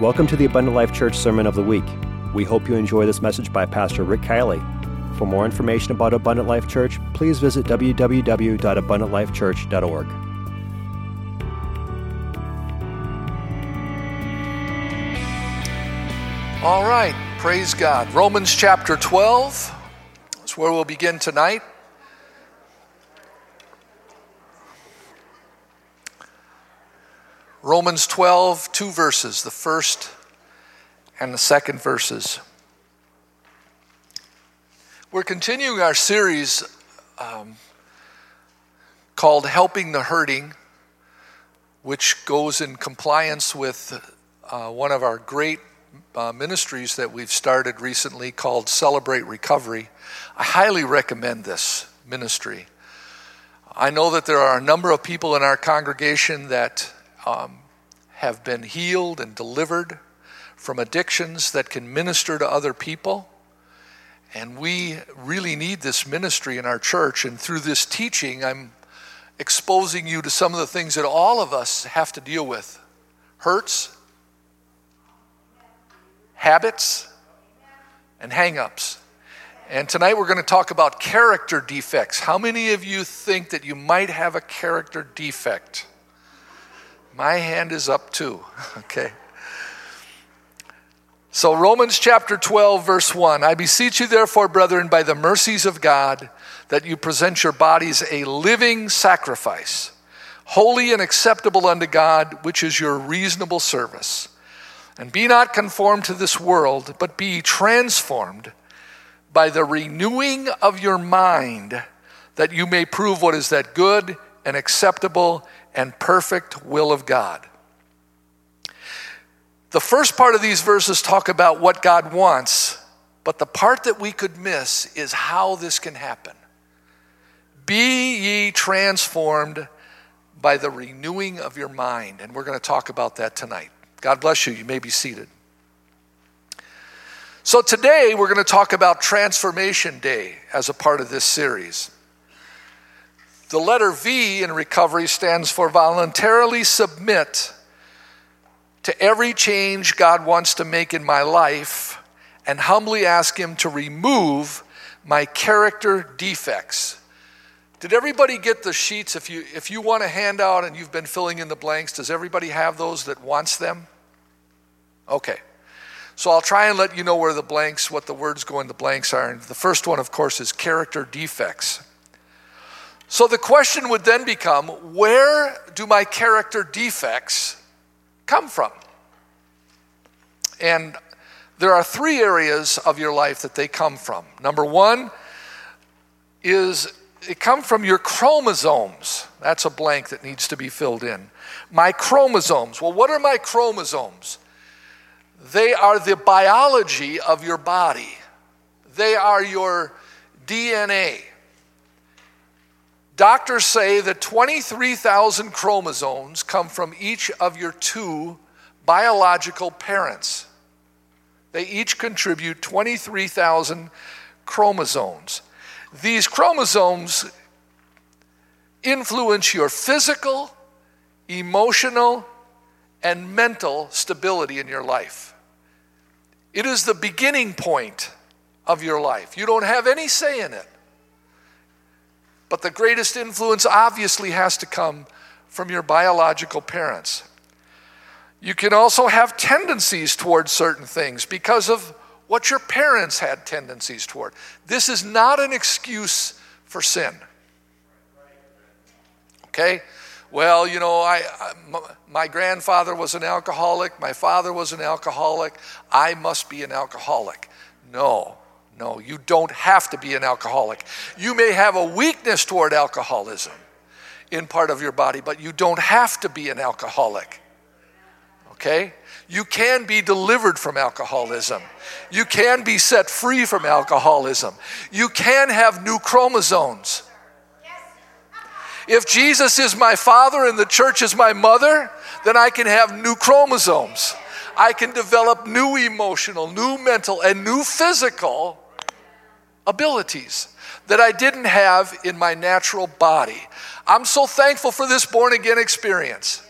Welcome to the Abundant Life Church Sermon of the Week. We hope you enjoy this message by Pastor Rick Kielley. For more information about Abundant Life Church, please visit www.abundantlifechurch.org. All right, praise God. Romans chapter 12 is where we'll begin tonight. Romans 12, two verses, the first and the second verses. We're continuing our series um, called Helping the Hurting, which goes in compliance with uh, one of our great uh, ministries that we've started recently called Celebrate Recovery. I highly recommend this ministry. I know that there are a number of people in our congregation that um, have been healed and delivered from addictions that can minister to other people. And we really need this ministry in our church. And through this teaching, I'm exposing you to some of the things that all of us have to deal with hurts, habits, and hang ups. And tonight we're going to talk about character defects. How many of you think that you might have a character defect? My hand is up too, okay? So, Romans chapter 12, verse 1 I beseech you, therefore, brethren, by the mercies of God, that you present your bodies a living sacrifice, holy and acceptable unto God, which is your reasonable service. And be not conformed to this world, but be transformed by the renewing of your mind, that you may prove what is that good and acceptable and perfect will of God. The first part of these verses talk about what God wants, but the part that we could miss is how this can happen. Be ye transformed by the renewing of your mind. And we're going to talk about that tonight. God bless you. You may be seated. So, today we're going to talk about Transformation Day as a part of this series. The letter V in recovery stands for voluntarily submit to every change God wants to make in my life and humbly ask Him to remove my character defects. Did everybody get the sheets? If you, if you want a handout and you've been filling in the blanks, does everybody have those that wants them? Okay. So I'll try and let you know where the blanks, what the words go in the blanks are. And the first one, of course, is character defects. So the question would then become where do my character defects come from? And there are three areas of your life that they come from. Number one is it come from your chromosomes. That's a blank that needs to be filled in. My chromosomes. Well, what are my chromosomes? They are the biology of your body. They are your DNA. Doctors say that 23,000 chromosomes come from each of your two biological parents. They each contribute 23,000 chromosomes. These chromosomes influence your physical, emotional, and mental stability in your life. It is the beginning point of your life. You don't have any say in it. But the greatest influence obviously has to come from your biological parents. You can also have tendencies towards certain things because of what your parents had tendencies toward. This is not an excuse for sin. Okay? Well, you know, I, my grandfather was an alcoholic, my father was an alcoholic, I must be an alcoholic. No. No, you don't have to be an alcoholic. You may have a weakness toward alcoholism in part of your body, but you don't have to be an alcoholic. Okay? You can be delivered from alcoholism. You can be set free from alcoholism. You can have new chromosomes. If Jesus is my father and the church is my mother, then I can have new chromosomes. I can develop new emotional, new mental, and new physical abilities that I didn't have in my natural body. I'm so thankful for this born again experience.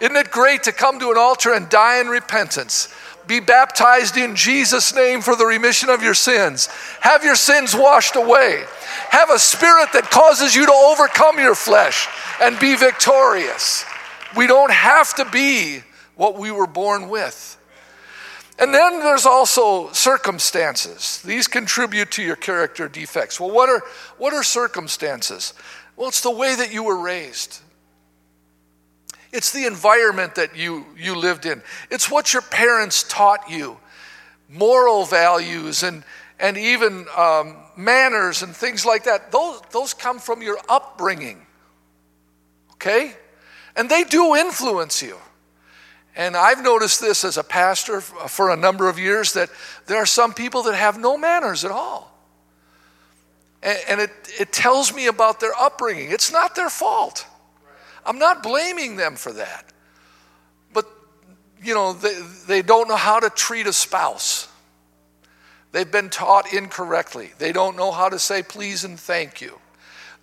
Isn't it great to come to an altar and die in repentance? Be baptized in Jesus' name for the remission of your sins. Have your sins washed away. Have a spirit that causes you to overcome your flesh and be victorious. We don't have to be what we were born with. And then there's also circumstances. These contribute to your character defects. Well, what are, what are circumstances? Well, it's the way that you were raised. It's the environment that you, you lived in. It's what your parents taught you moral values and, and even um, manners and things like that. Those, those come from your upbringing. Okay? And they do influence you. And I've noticed this as a pastor uh, for a number of years that there are some people that have no manners at all. And, and it, it tells me about their upbringing. It's not their fault. I'm not blaming them for that. But, you know, they, they don't know how to treat a spouse. They've been taught incorrectly. They don't know how to say please and thank you.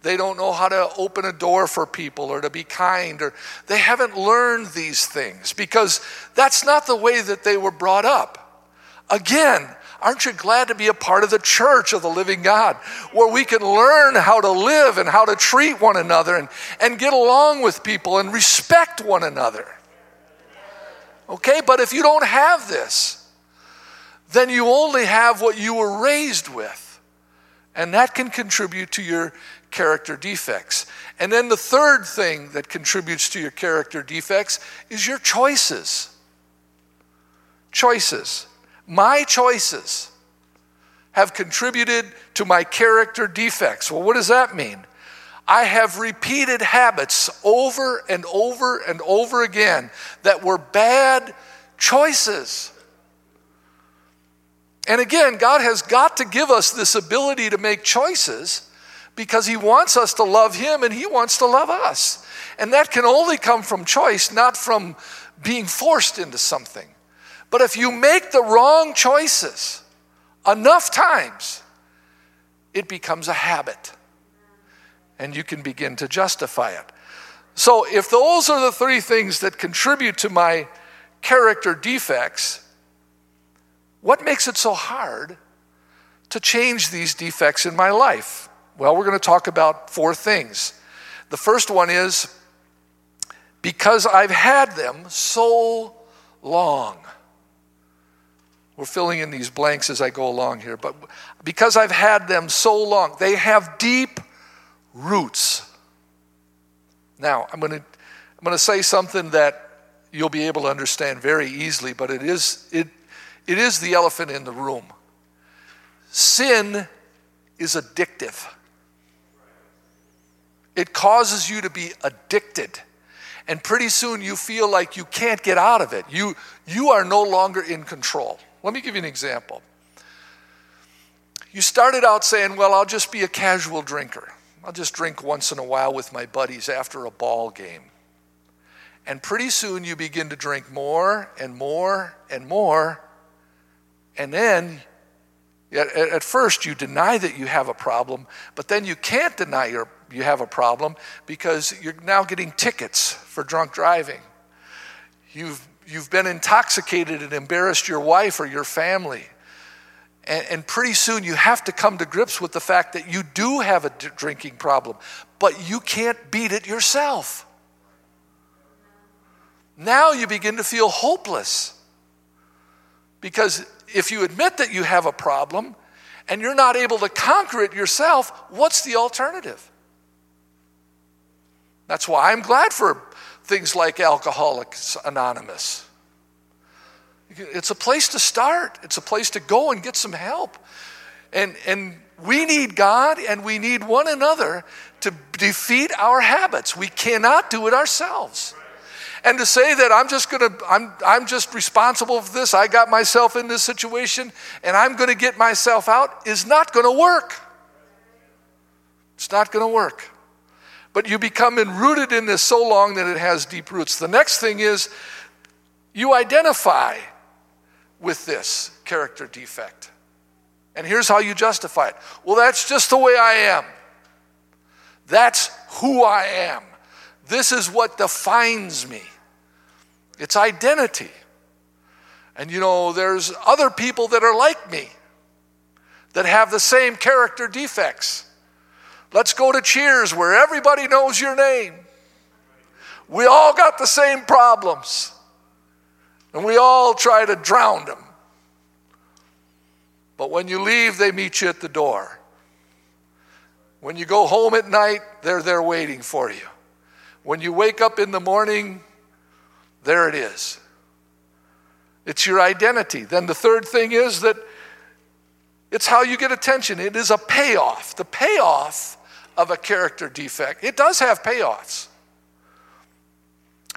They don't know how to open a door for people or to be kind or they haven't learned these things because that's not the way that they were brought up. Again, Aren't you glad to be a part of the church of the living God where we can learn how to live and how to treat one another and, and get along with people and respect one another? Okay, but if you don't have this, then you only have what you were raised with. And that can contribute to your character defects. And then the third thing that contributes to your character defects is your choices. Choices. My choices have contributed to my character defects. Well, what does that mean? I have repeated habits over and over and over again that were bad choices. And again, God has got to give us this ability to make choices because He wants us to love Him and He wants to love us. And that can only come from choice, not from being forced into something. But if you make the wrong choices enough times, it becomes a habit. And you can begin to justify it. So, if those are the three things that contribute to my character defects, what makes it so hard to change these defects in my life? Well, we're going to talk about four things. The first one is because I've had them so long. We're filling in these blanks as I go along here, but because I've had them so long, they have deep roots. Now, I'm going to I'm going to say something that you'll be able to understand very easily, but it is it it is the elephant in the room. Sin is addictive. It causes you to be addicted. And pretty soon you feel like you can't get out of it. You, you are no longer in control. Let me give you an example. You started out saying, Well, I'll just be a casual drinker. I'll just drink once in a while with my buddies after a ball game. And pretty soon you begin to drink more and more and more. And then, at, first, you deny that you have a problem, but then you can't deny you you have a problem because you're now getting tickets for drunk driving. You've you've been intoxicated and embarrassed your wife or your family. And, and, pretty soon you have to come to grips with the fact that you do have a d- drinking problem, but you can't beat it yourself. Now you begin to feel hopeless. Because if you admit that you have a problem and you're not able to conquer it yourself, what's the alternative? That's why I'm glad for things like Alcoholics Anonymous. It's a place to start, it's a place to go and get some help. And, and we need God and we need one another to defeat our habits. We cannot do it ourselves. And to say that I'm just gonna, I'm, I'm just responsible for this, I got myself in this situation and I'm gonna get myself out is not gonna work. It's not gonna work but you become enrooted in this so long that it has deep roots. The next thing is you identify with this character defect. And here's how you justify it well, that's just the way I am. That's who I am. This is what defines me. It's identity. And you know, there's other people that are like me that have the same character defects. Let's go to Cheers where everybody knows your name. We all got the same problems, and we all try to drown them. But when you leave, they meet you at the door. When you go home at night, they're there waiting for you. When you wake up in the morning, there it is. It's your identity. Then the third thing is that it's how you get attention. It is a payoff. The payoff of a character defect. It does have payoffs.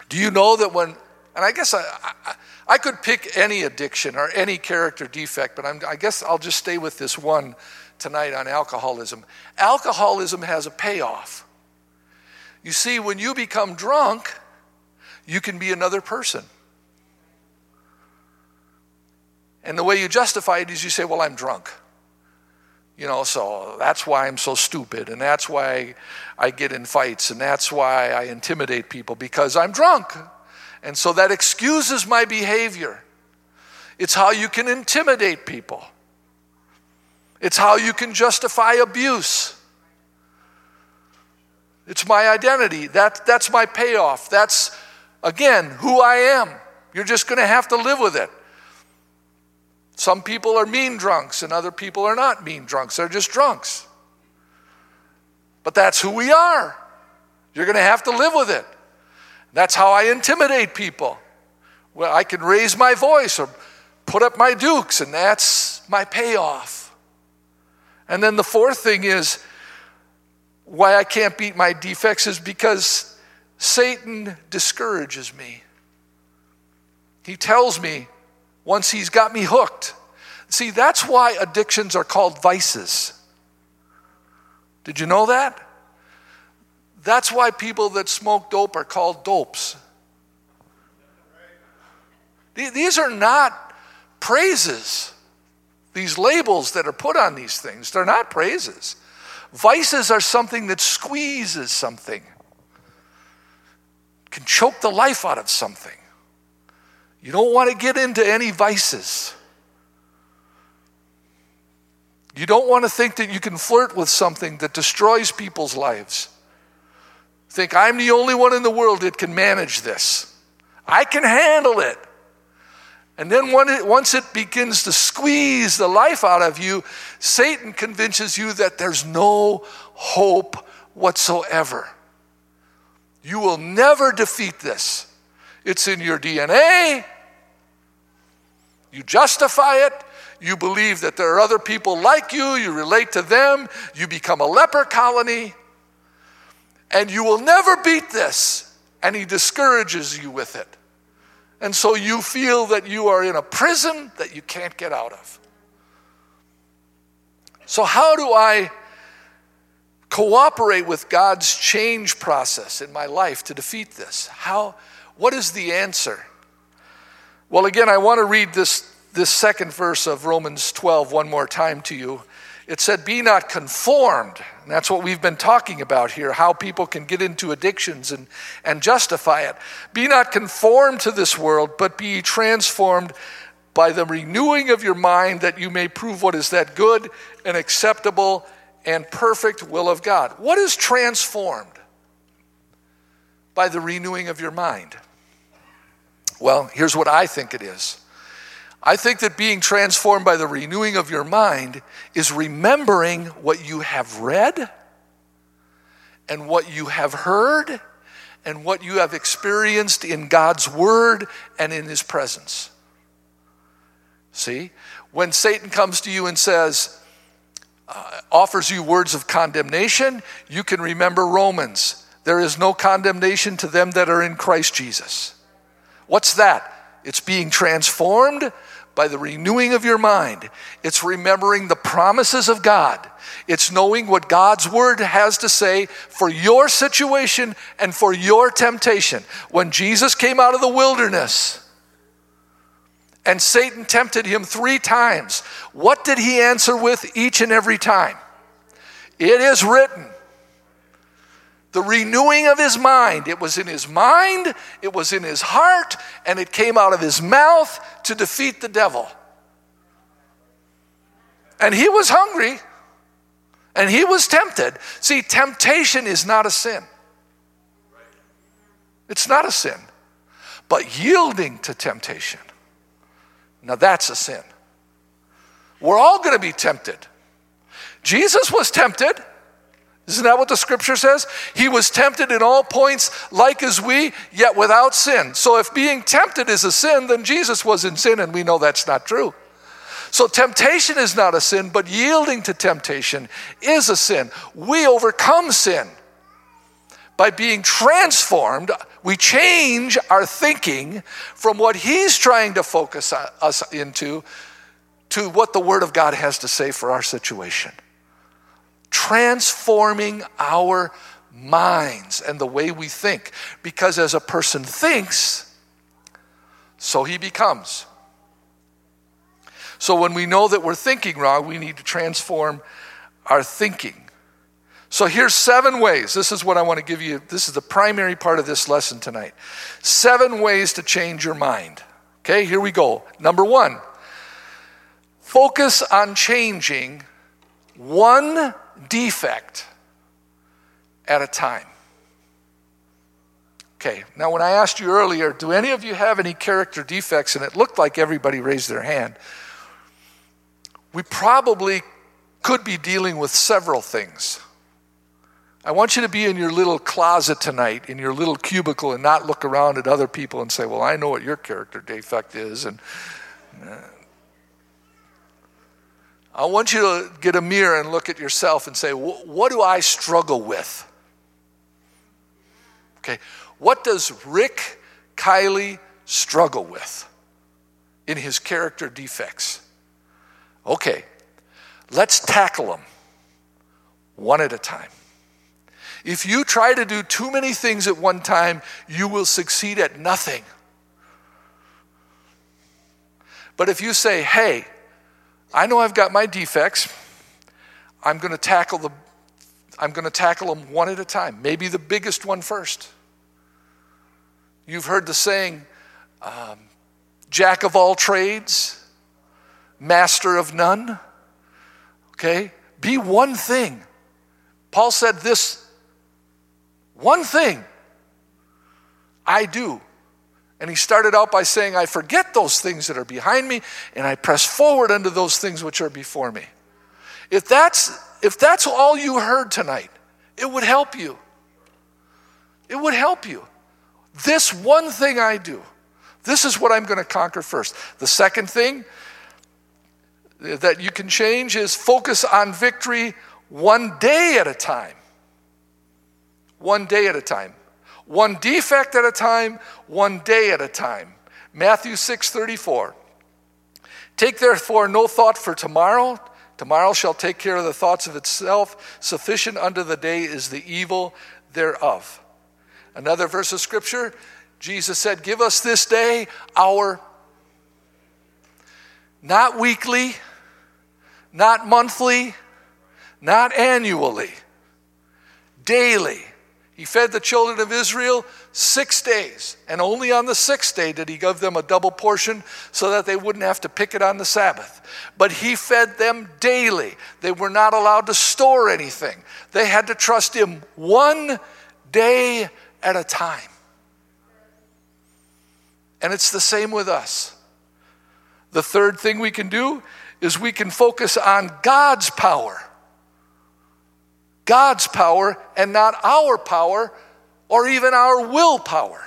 Do you know that when, and I guess I, I, I could pick any addiction or any character defect, but I'm, I guess I'll just stay with this one tonight on alcoholism. Alcoholism has a payoff. You see, when you become drunk, you can be another person. And the way you justify it is you say, Well, I'm drunk. You know, so that's why I'm so stupid, and that's why I get in fights, and that's why I intimidate people because I'm drunk. And so that excuses my behavior. It's how you can intimidate people, it's how you can justify abuse. It's my identity. That, that's my payoff. That's, again, who I am. You're just going to have to live with it. Some people are mean drunks, and other people are not mean drunks. They're just drunks. But that's who we are. You're going to have to live with it. That's how I intimidate people. Well, I can raise my voice or put up my dukes, and that's my payoff. And then the fourth thing is why I can't beat my defects is because Satan discourages me. He tells me once he's got me hooked. See, that's why addictions are called vices. Did you know that? That's why people that smoke dope are called dopes. These are not praises. These labels that are put on these things, they're not praises. Vices are something that squeezes something, can choke the life out of something. You don't want to get into any vices. You don't want to think that you can flirt with something that destroys people's lives. Think, I'm the only one in the world that can manage this. I can handle it. And then once it begins to squeeze the life out of you, Satan convinces you that there's no hope whatsoever. You will never defeat this. It's in your DNA. You justify it. You believe that there are other people like you. You relate to them. You become a leper colony. And you will never beat this. And he discourages you with it. And so you feel that you are in a prison that you can't get out of. So, how do I cooperate with God's change process in my life to defeat this? How, what is the answer? Well, again, I want to read this, this second verse of Romans 12 one more time to you. It said, Be not conformed. And that's what we've been talking about here how people can get into addictions and, and justify it. Be not conformed to this world, but be transformed by the renewing of your mind that you may prove what is that good and acceptable and perfect will of God. What is transformed? By the renewing of your mind. Well, here's what I think it is. I think that being transformed by the renewing of your mind is remembering what you have read and what you have heard and what you have experienced in God's Word and in His presence. See, when Satan comes to you and says, uh, offers you words of condemnation, you can remember Romans. There is no condemnation to them that are in Christ Jesus. What's that? It's being transformed by the renewing of your mind. It's remembering the promises of God. It's knowing what God's word has to say for your situation and for your temptation. When Jesus came out of the wilderness and Satan tempted him three times, what did he answer with each and every time? It is written. The renewing of his mind. It was in his mind, it was in his heart, and it came out of his mouth to defeat the devil. And he was hungry and he was tempted. See, temptation is not a sin. It's not a sin. But yielding to temptation, now that's a sin. We're all going to be tempted. Jesus was tempted. Isn't that what the scripture says? He was tempted in all points, like as we, yet without sin. So if being tempted is a sin, then Jesus was in sin, and we know that's not true. So temptation is not a sin, but yielding to temptation is a sin. We overcome sin by being transformed. We change our thinking from what He's trying to focus us into to what the Word of God has to say for our situation. Transforming our minds and the way we think. Because as a person thinks, so he becomes. So when we know that we're thinking wrong, we need to transform our thinking. So here's seven ways. This is what I want to give you. This is the primary part of this lesson tonight. Seven ways to change your mind. Okay, here we go. Number one, focus on changing one defect at a time. Okay, now when I asked you earlier, do any of you have any character defects? And it looked like everybody raised their hand we probably could be dealing with several things. I want you to be in your little closet tonight, in your little cubicle, and not look around at other people and say, Well, I know what your character defect is. And uh, I want you to get a mirror and look at yourself and say, What do I struggle with? Okay, what does Rick Kielley struggle with in his character defects? Okay, let's tackle them one at a time. If you try to do too many things at one time, you will succeed at nothing. But if you say, hey, I know I've got my defects, I'm going to tackle the I'm going to tackle them one at a time, maybe the biggest one first. You've heard the saying, um, jack of all trades, master of none. Okay? Be one thing. Paul said this one thing I do. And he started out by saying, I forget those things that are behind me and I press forward unto those things which are before me. If that's, if that's all you heard tonight, it would help you. It would help you. This one thing I do, this is what I'm going to conquer first. The second thing that you can change is focus on victory one day at a time. One day at a time. One defect at a time, one day at a time. Matthew 6 34. Take therefore no thought for tomorrow. Tomorrow shall take care of the thoughts of itself. Sufficient unto the day is the evil thereof. Another verse of scripture, Jesus said, Give us this day our, not weekly, not monthly, not annually, daily. He fed the children of Israel six days, and only on the sixth day did he give them a double portion so that they wouldn't have to pick it on the Sabbath. But he fed them daily. They were not allowed to store anything, they had to trust him one day at a time. And it's the same with us. The third thing we can do is we can focus on God's power. God's power and not our power or even our willpower.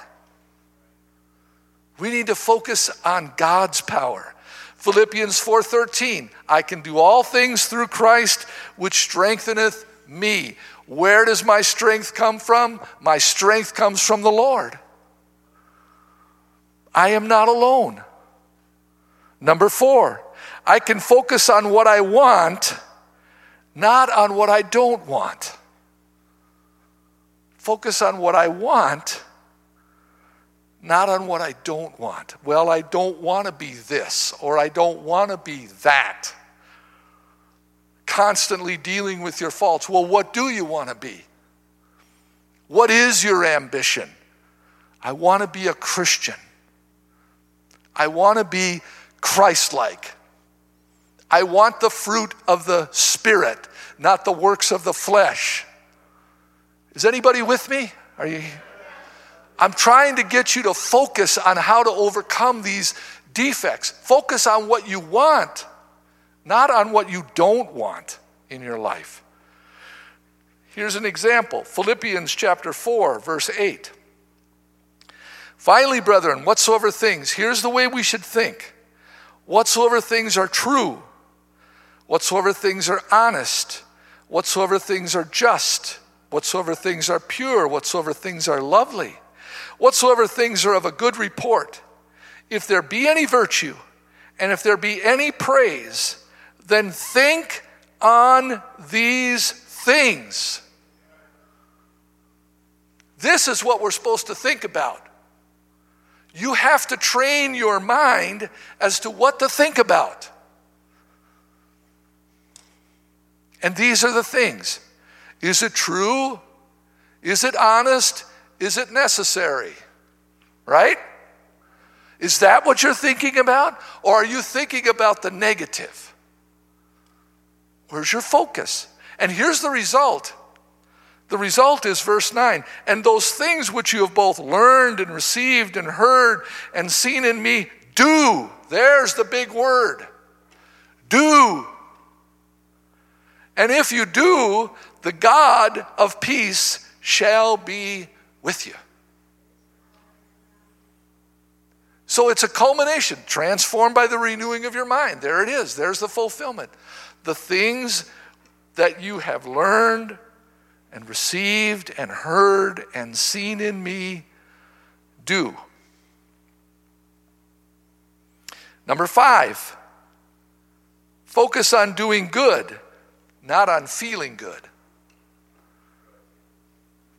We need to focus on God's power. Philippians 4:13, I can do all things through Christ which strengtheneth me. Where does my strength come from? My strength comes from the Lord. I am not alone. Number 4, I can focus on what I want, not on what I don't want. Focus on what I want, not on what I don't want. Well, I don't want to be this, or I don't want to be that. Constantly dealing with your faults. Well, what do you want to be? What is your ambition? I want to be a Christian. I want to be Christ like. I want the fruit of the Spirit, not the works of the flesh. Is anybody with me? Are you? I'm trying to get you to focus on how to overcome these defects. Focus on what you want, not on what you don't want in your life. Here's an example Philippians chapter 4, verse 8. Finally, brethren, whatsoever things, here's the way we should think whatsoever things are true, whatsoever things are honest, whatsoever things are just, whatsoever things are pure, whatsoever things are lovely, whatsoever things are of a good report, if there be any virtue, and if there be any praise, then think on these things. This is what we're supposed to think about. You have to train your mind as to what to think about. And these are the things Is it true? Is it honest? Is it necessary? Right? Is that what you're thinking about? Or are you thinking about the negative? Where's your focus? And here's the result the result is verse 9. And those things which you have both learned and received and heard and seen in me, do. There's the big word. Do. And if you do, the God of peace shall be with you. So it's a culmination, transformed by the renewing of your mind. There it is. There's the fulfillment. The things that you have learned, and received and heard and seen in me, do. Number five, focus on doing good, not on feeling good.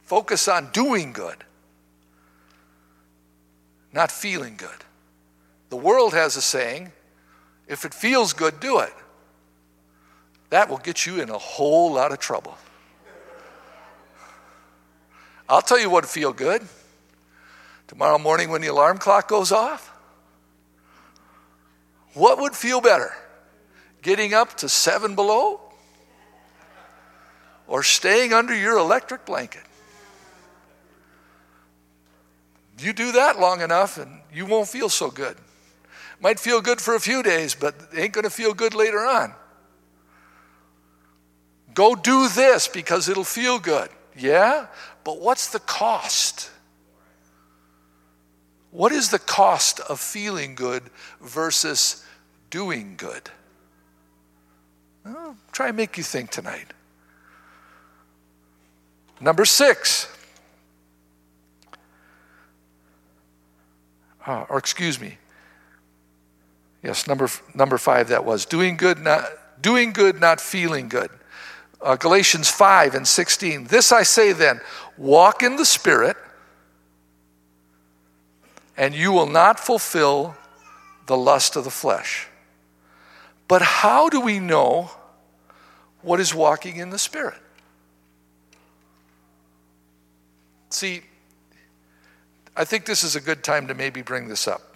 Focus on doing good, not feeling good. The world has a saying if it feels good, do it. That will get you in a whole lot of trouble. I'll tell you what feel good. Tomorrow morning when the alarm clock goes off, what would feel better? Getting up to seven below or staying under your electric blanket? You do that long enough and you won't feel so good. Might feel good for a few days, but it ain't going to feel good later on. Go do this because it'll feel good. Yeah? But what's the cost? What is the cost of feeling good versus doing good? Well, try and make you think tonight. Number six, uh, or excuse me, yes, number number five. That was doing good, not doing good, not feeling good uh, Galatians 5 and 16. This I say then walk in the Spirit, and you will not fulfill the lust of the flesh. But how do we know what is walking in the Spirit? See, I think this is a good time to maybe bring this up.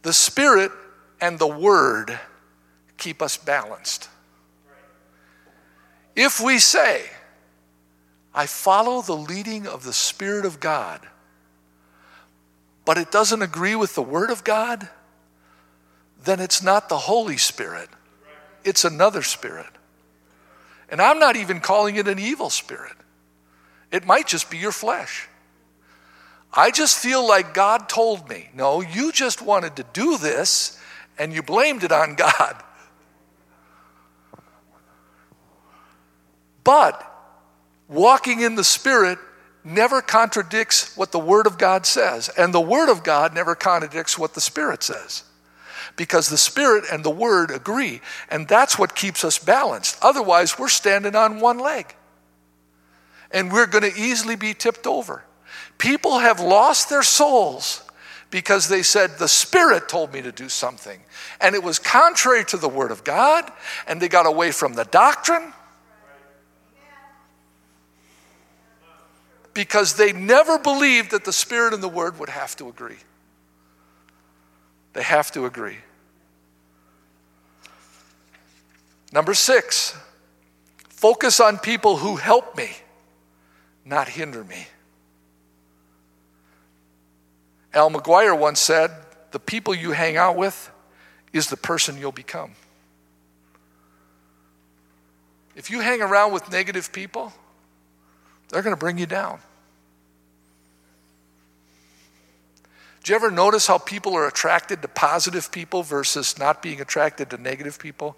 The Spirit and the Word keep us balanced. If we say, I follow the leading of the Spirit of God, but it doesn't agree with the Word of God, then it's not the Holy Spirit, it's another spirit. And I'm not even calling it an evil spirit, it might just be your flesh. I just feel like God told me, no, you just wanted to do this and you blamed it on God. But walking in the Spirit never contradicts what the Word of God says, and the Word of God never contradicts what the Spirit says. Because the Spirit and the Word agree, and that's what keeps us balanced. Otherwise, we're standing on one leg, and we're going to easily be tipped over. People have lost their souls because they said, The Spirit told me to do something, and it was contrary to the Word of God, and they got away from the doctrine because they never believed that the Spirit and the Word would have to agree. They have to agree. Number six, focus on people who help me, not hinder me. Al McGuire once said, The people you hang out with is the person you'll become. If you hang around with negative people, they're going to bring you down. Do you ever notice how people are attracted to positive people versus not being attracted to negative people?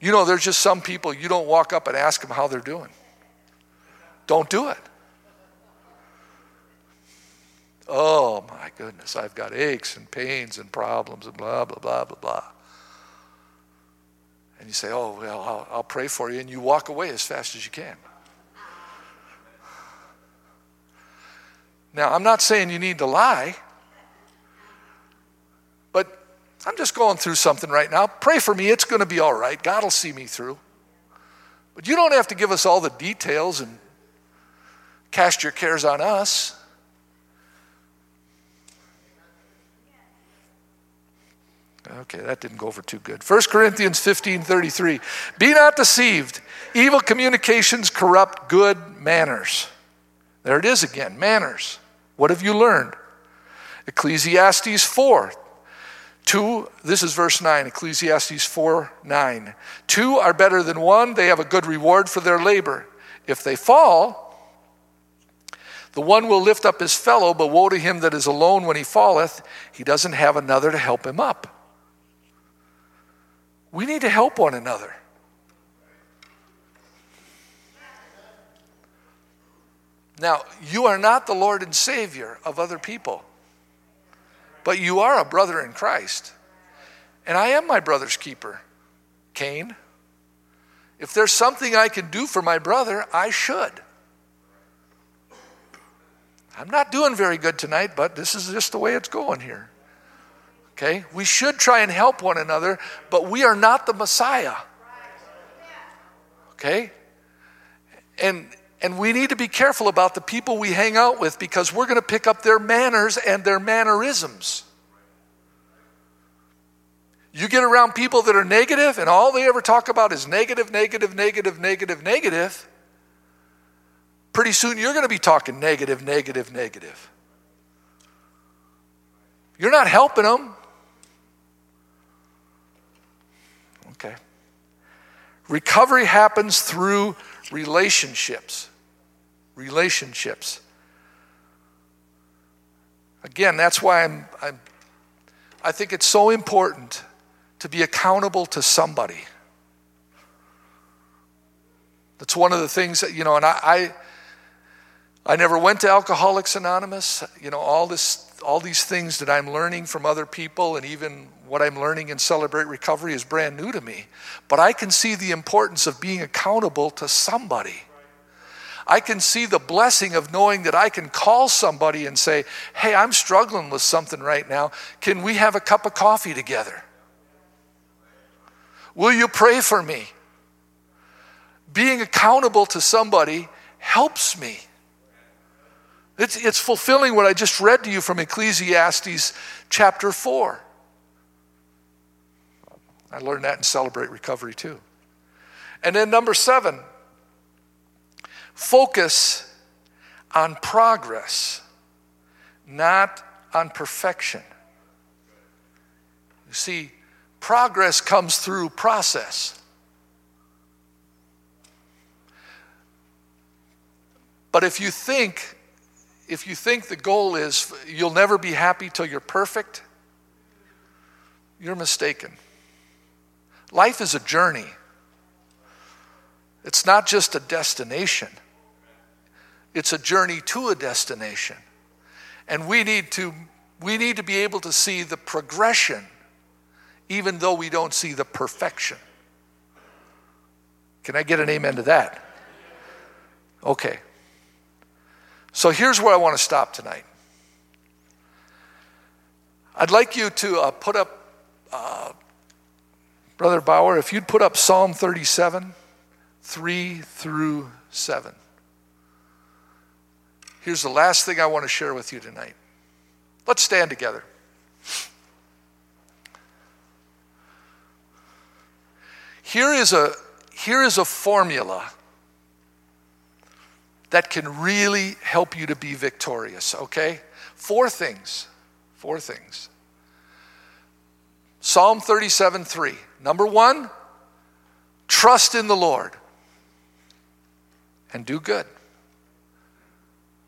You know, there's just some people you don't walk up and ask them how they're doing. Don't do it. Oh my goodness, I've got aches and pains and problems and blah, blah, blah, blah, blah. And you say, Oh, well, I'll, I'll pray for you. And you walk away as fast as you can. Now, I'm not saying you need to lie, but I'm just going through something right now. Pray for me, it's going to be all right. God will see me through. But you don't have to give us all the details and cast your cares on us. Okay, that didn't go over too good. 1 Corinthians 15 33. Be not deceived. Evil communications corrupt good manners. There it is again manners. What have you learned? Ecclesiastes 4. Two, this is verse 9, Ecclesiastes 4 9. Two are better than one, they have a good reward for their labor. If they fall, the one will lift up his fellow, but woe to him that is alone when he falleth. He doesn't have another to help him up. We need to help one another. Now, you are not the Lord and Savior of other people, but you are a brother in Christ. And I am my brother's keeper, Cain. If there's something I can do for my brother, I should. I'm not doing very good tonight, but this is just the way it's going here. Okay? We should try and help one another, but we are not the Messiah. Okay? And and we need to be careful about the people we hang out with because we're going to pick up their manners and their mannerisms. You get around people that are negative and all they ever talk about is negative, negative, negative, negative, negative. Pretty soon you're going to be talking negative, negative, negative. You're not helping them. Okay. Recovery happens through relationships relationships. Again, that's why I'm, I'm, I think it's so important to be accountable to somebody. That's one of the things that, you know, and I, I, I never went to Alcoholics Anonymous. You know, all this all these things that I'm learning from other people and even what I'm learning in Celebrate Recovery is brand new to me. But I can see the importance of being accountable to somebody. I can see the blessing of knowing that I can call somebody and say, Hey, I'm struggling with something right now. Can we have a cup of coffee together? Will you pray for me? Being accountable to somebody helps me. It's, it's fulfilling what I just read to you from Ecclesiastes chapter 4. I learned that in Celebrate Recovery too. And then number seven, Focus on progress, not on perfection. You see, progress comes through process. But if you think if you think the goal is you'll never be happy till you're perfect, you're mistaken. Life is a journey. It's not just a destination. It's a journey to a destination. And we need to, we need to be able to see the progression, even though we don't see the perfection. Can I get an amen to that? Okay. So here's where I want to stop tonight. I'd like you to uh, put up, uh, Brother Bauer, if you'd put up Psalm 37, 3 through 7. Here's the last thing I want to share with you tonight. Let's stand together. Here is a, here is a formula that can really help you to be victorious, okay? Four things. Four things. Psalm 37 3. Number one, trust in the Lord and do good.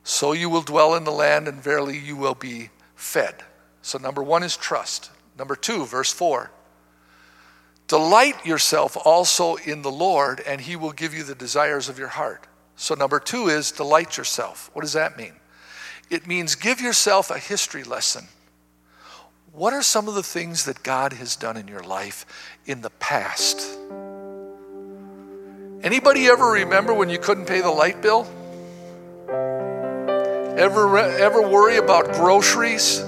So you will dwell in the land, and verily you will be fed. So, number one is trust. Number two, verse four, delight yourself also in the Lord, and he will give you the desires of your heart. So, number two is delight yourself. What does that mean? It means give yourself a history lesson. What are some of the things that God has done in your life in the past? Anybody ever remember when you couldn't pay the light bill? Ever, ever worry about groceries?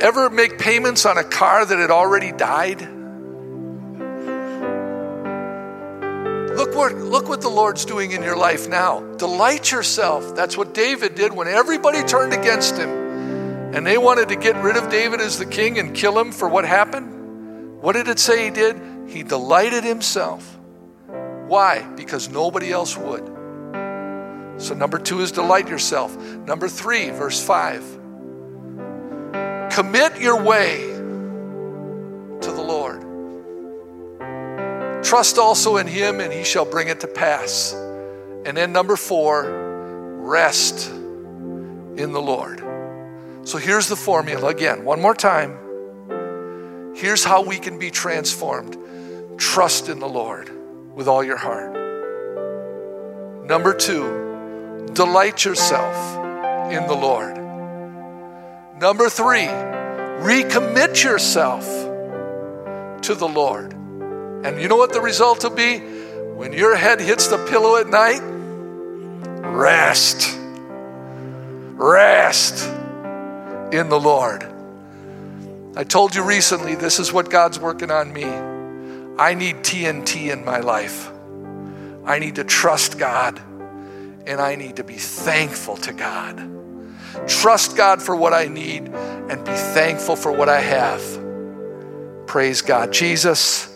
Ever make payments on a car that had already died? Look what, look what the Lord's doing in your life now. Delight yourself. That's what David did when everybody turned against him and they wanted to get rid of David as the king and kill him for what happened. What did it say he did? He delighted himself. Why? Because nobody else would. So, number two is delight yourself. Number three, verse five, commit your way to the Lord. Trust also in Him, and He shall bring it to pass. And then, number four, rest in the Lord. So, here's the formula again, one more time. Here's how we can be transformed trust in the Lord with all your heart. Number two, Delight yourself in the Lord. Number three, recommit yourself to the Lord. And you know what the result will be? When your head hits the pillow at night, rest. Rest in the Lord. I told you recently, this is what God's working on me. I need TNT in my life. I need to trust God and I need to be thankful to God. Trust God for what I need and be thankful for what I have. Praise God. Jesus,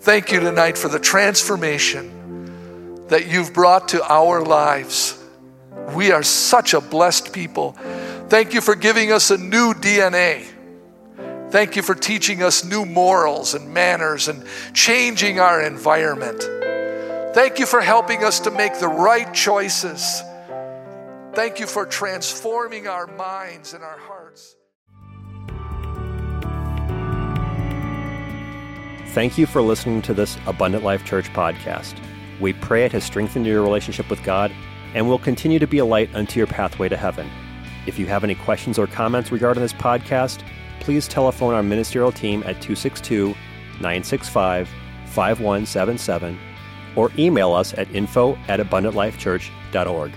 thank you tonight for the transformation that you've brought to our lives. We are such a blessed people. Thank you for giving us a new DNA. Thank you for teaching us new morals and manners and changing our environment. Thank you for helping us to make the right choices. Thank you for transforming our minds and our hearts. Thank you for listening to this Abundant Life Church podcast. We pray it has strengthened your relationship with God and will continue to be a light unto your pathway to heaven. If you have any questions or comments regarding this podcast, please telephone our ministerial team at 262 965 5177 or email us at info at abundantlifechurch.org.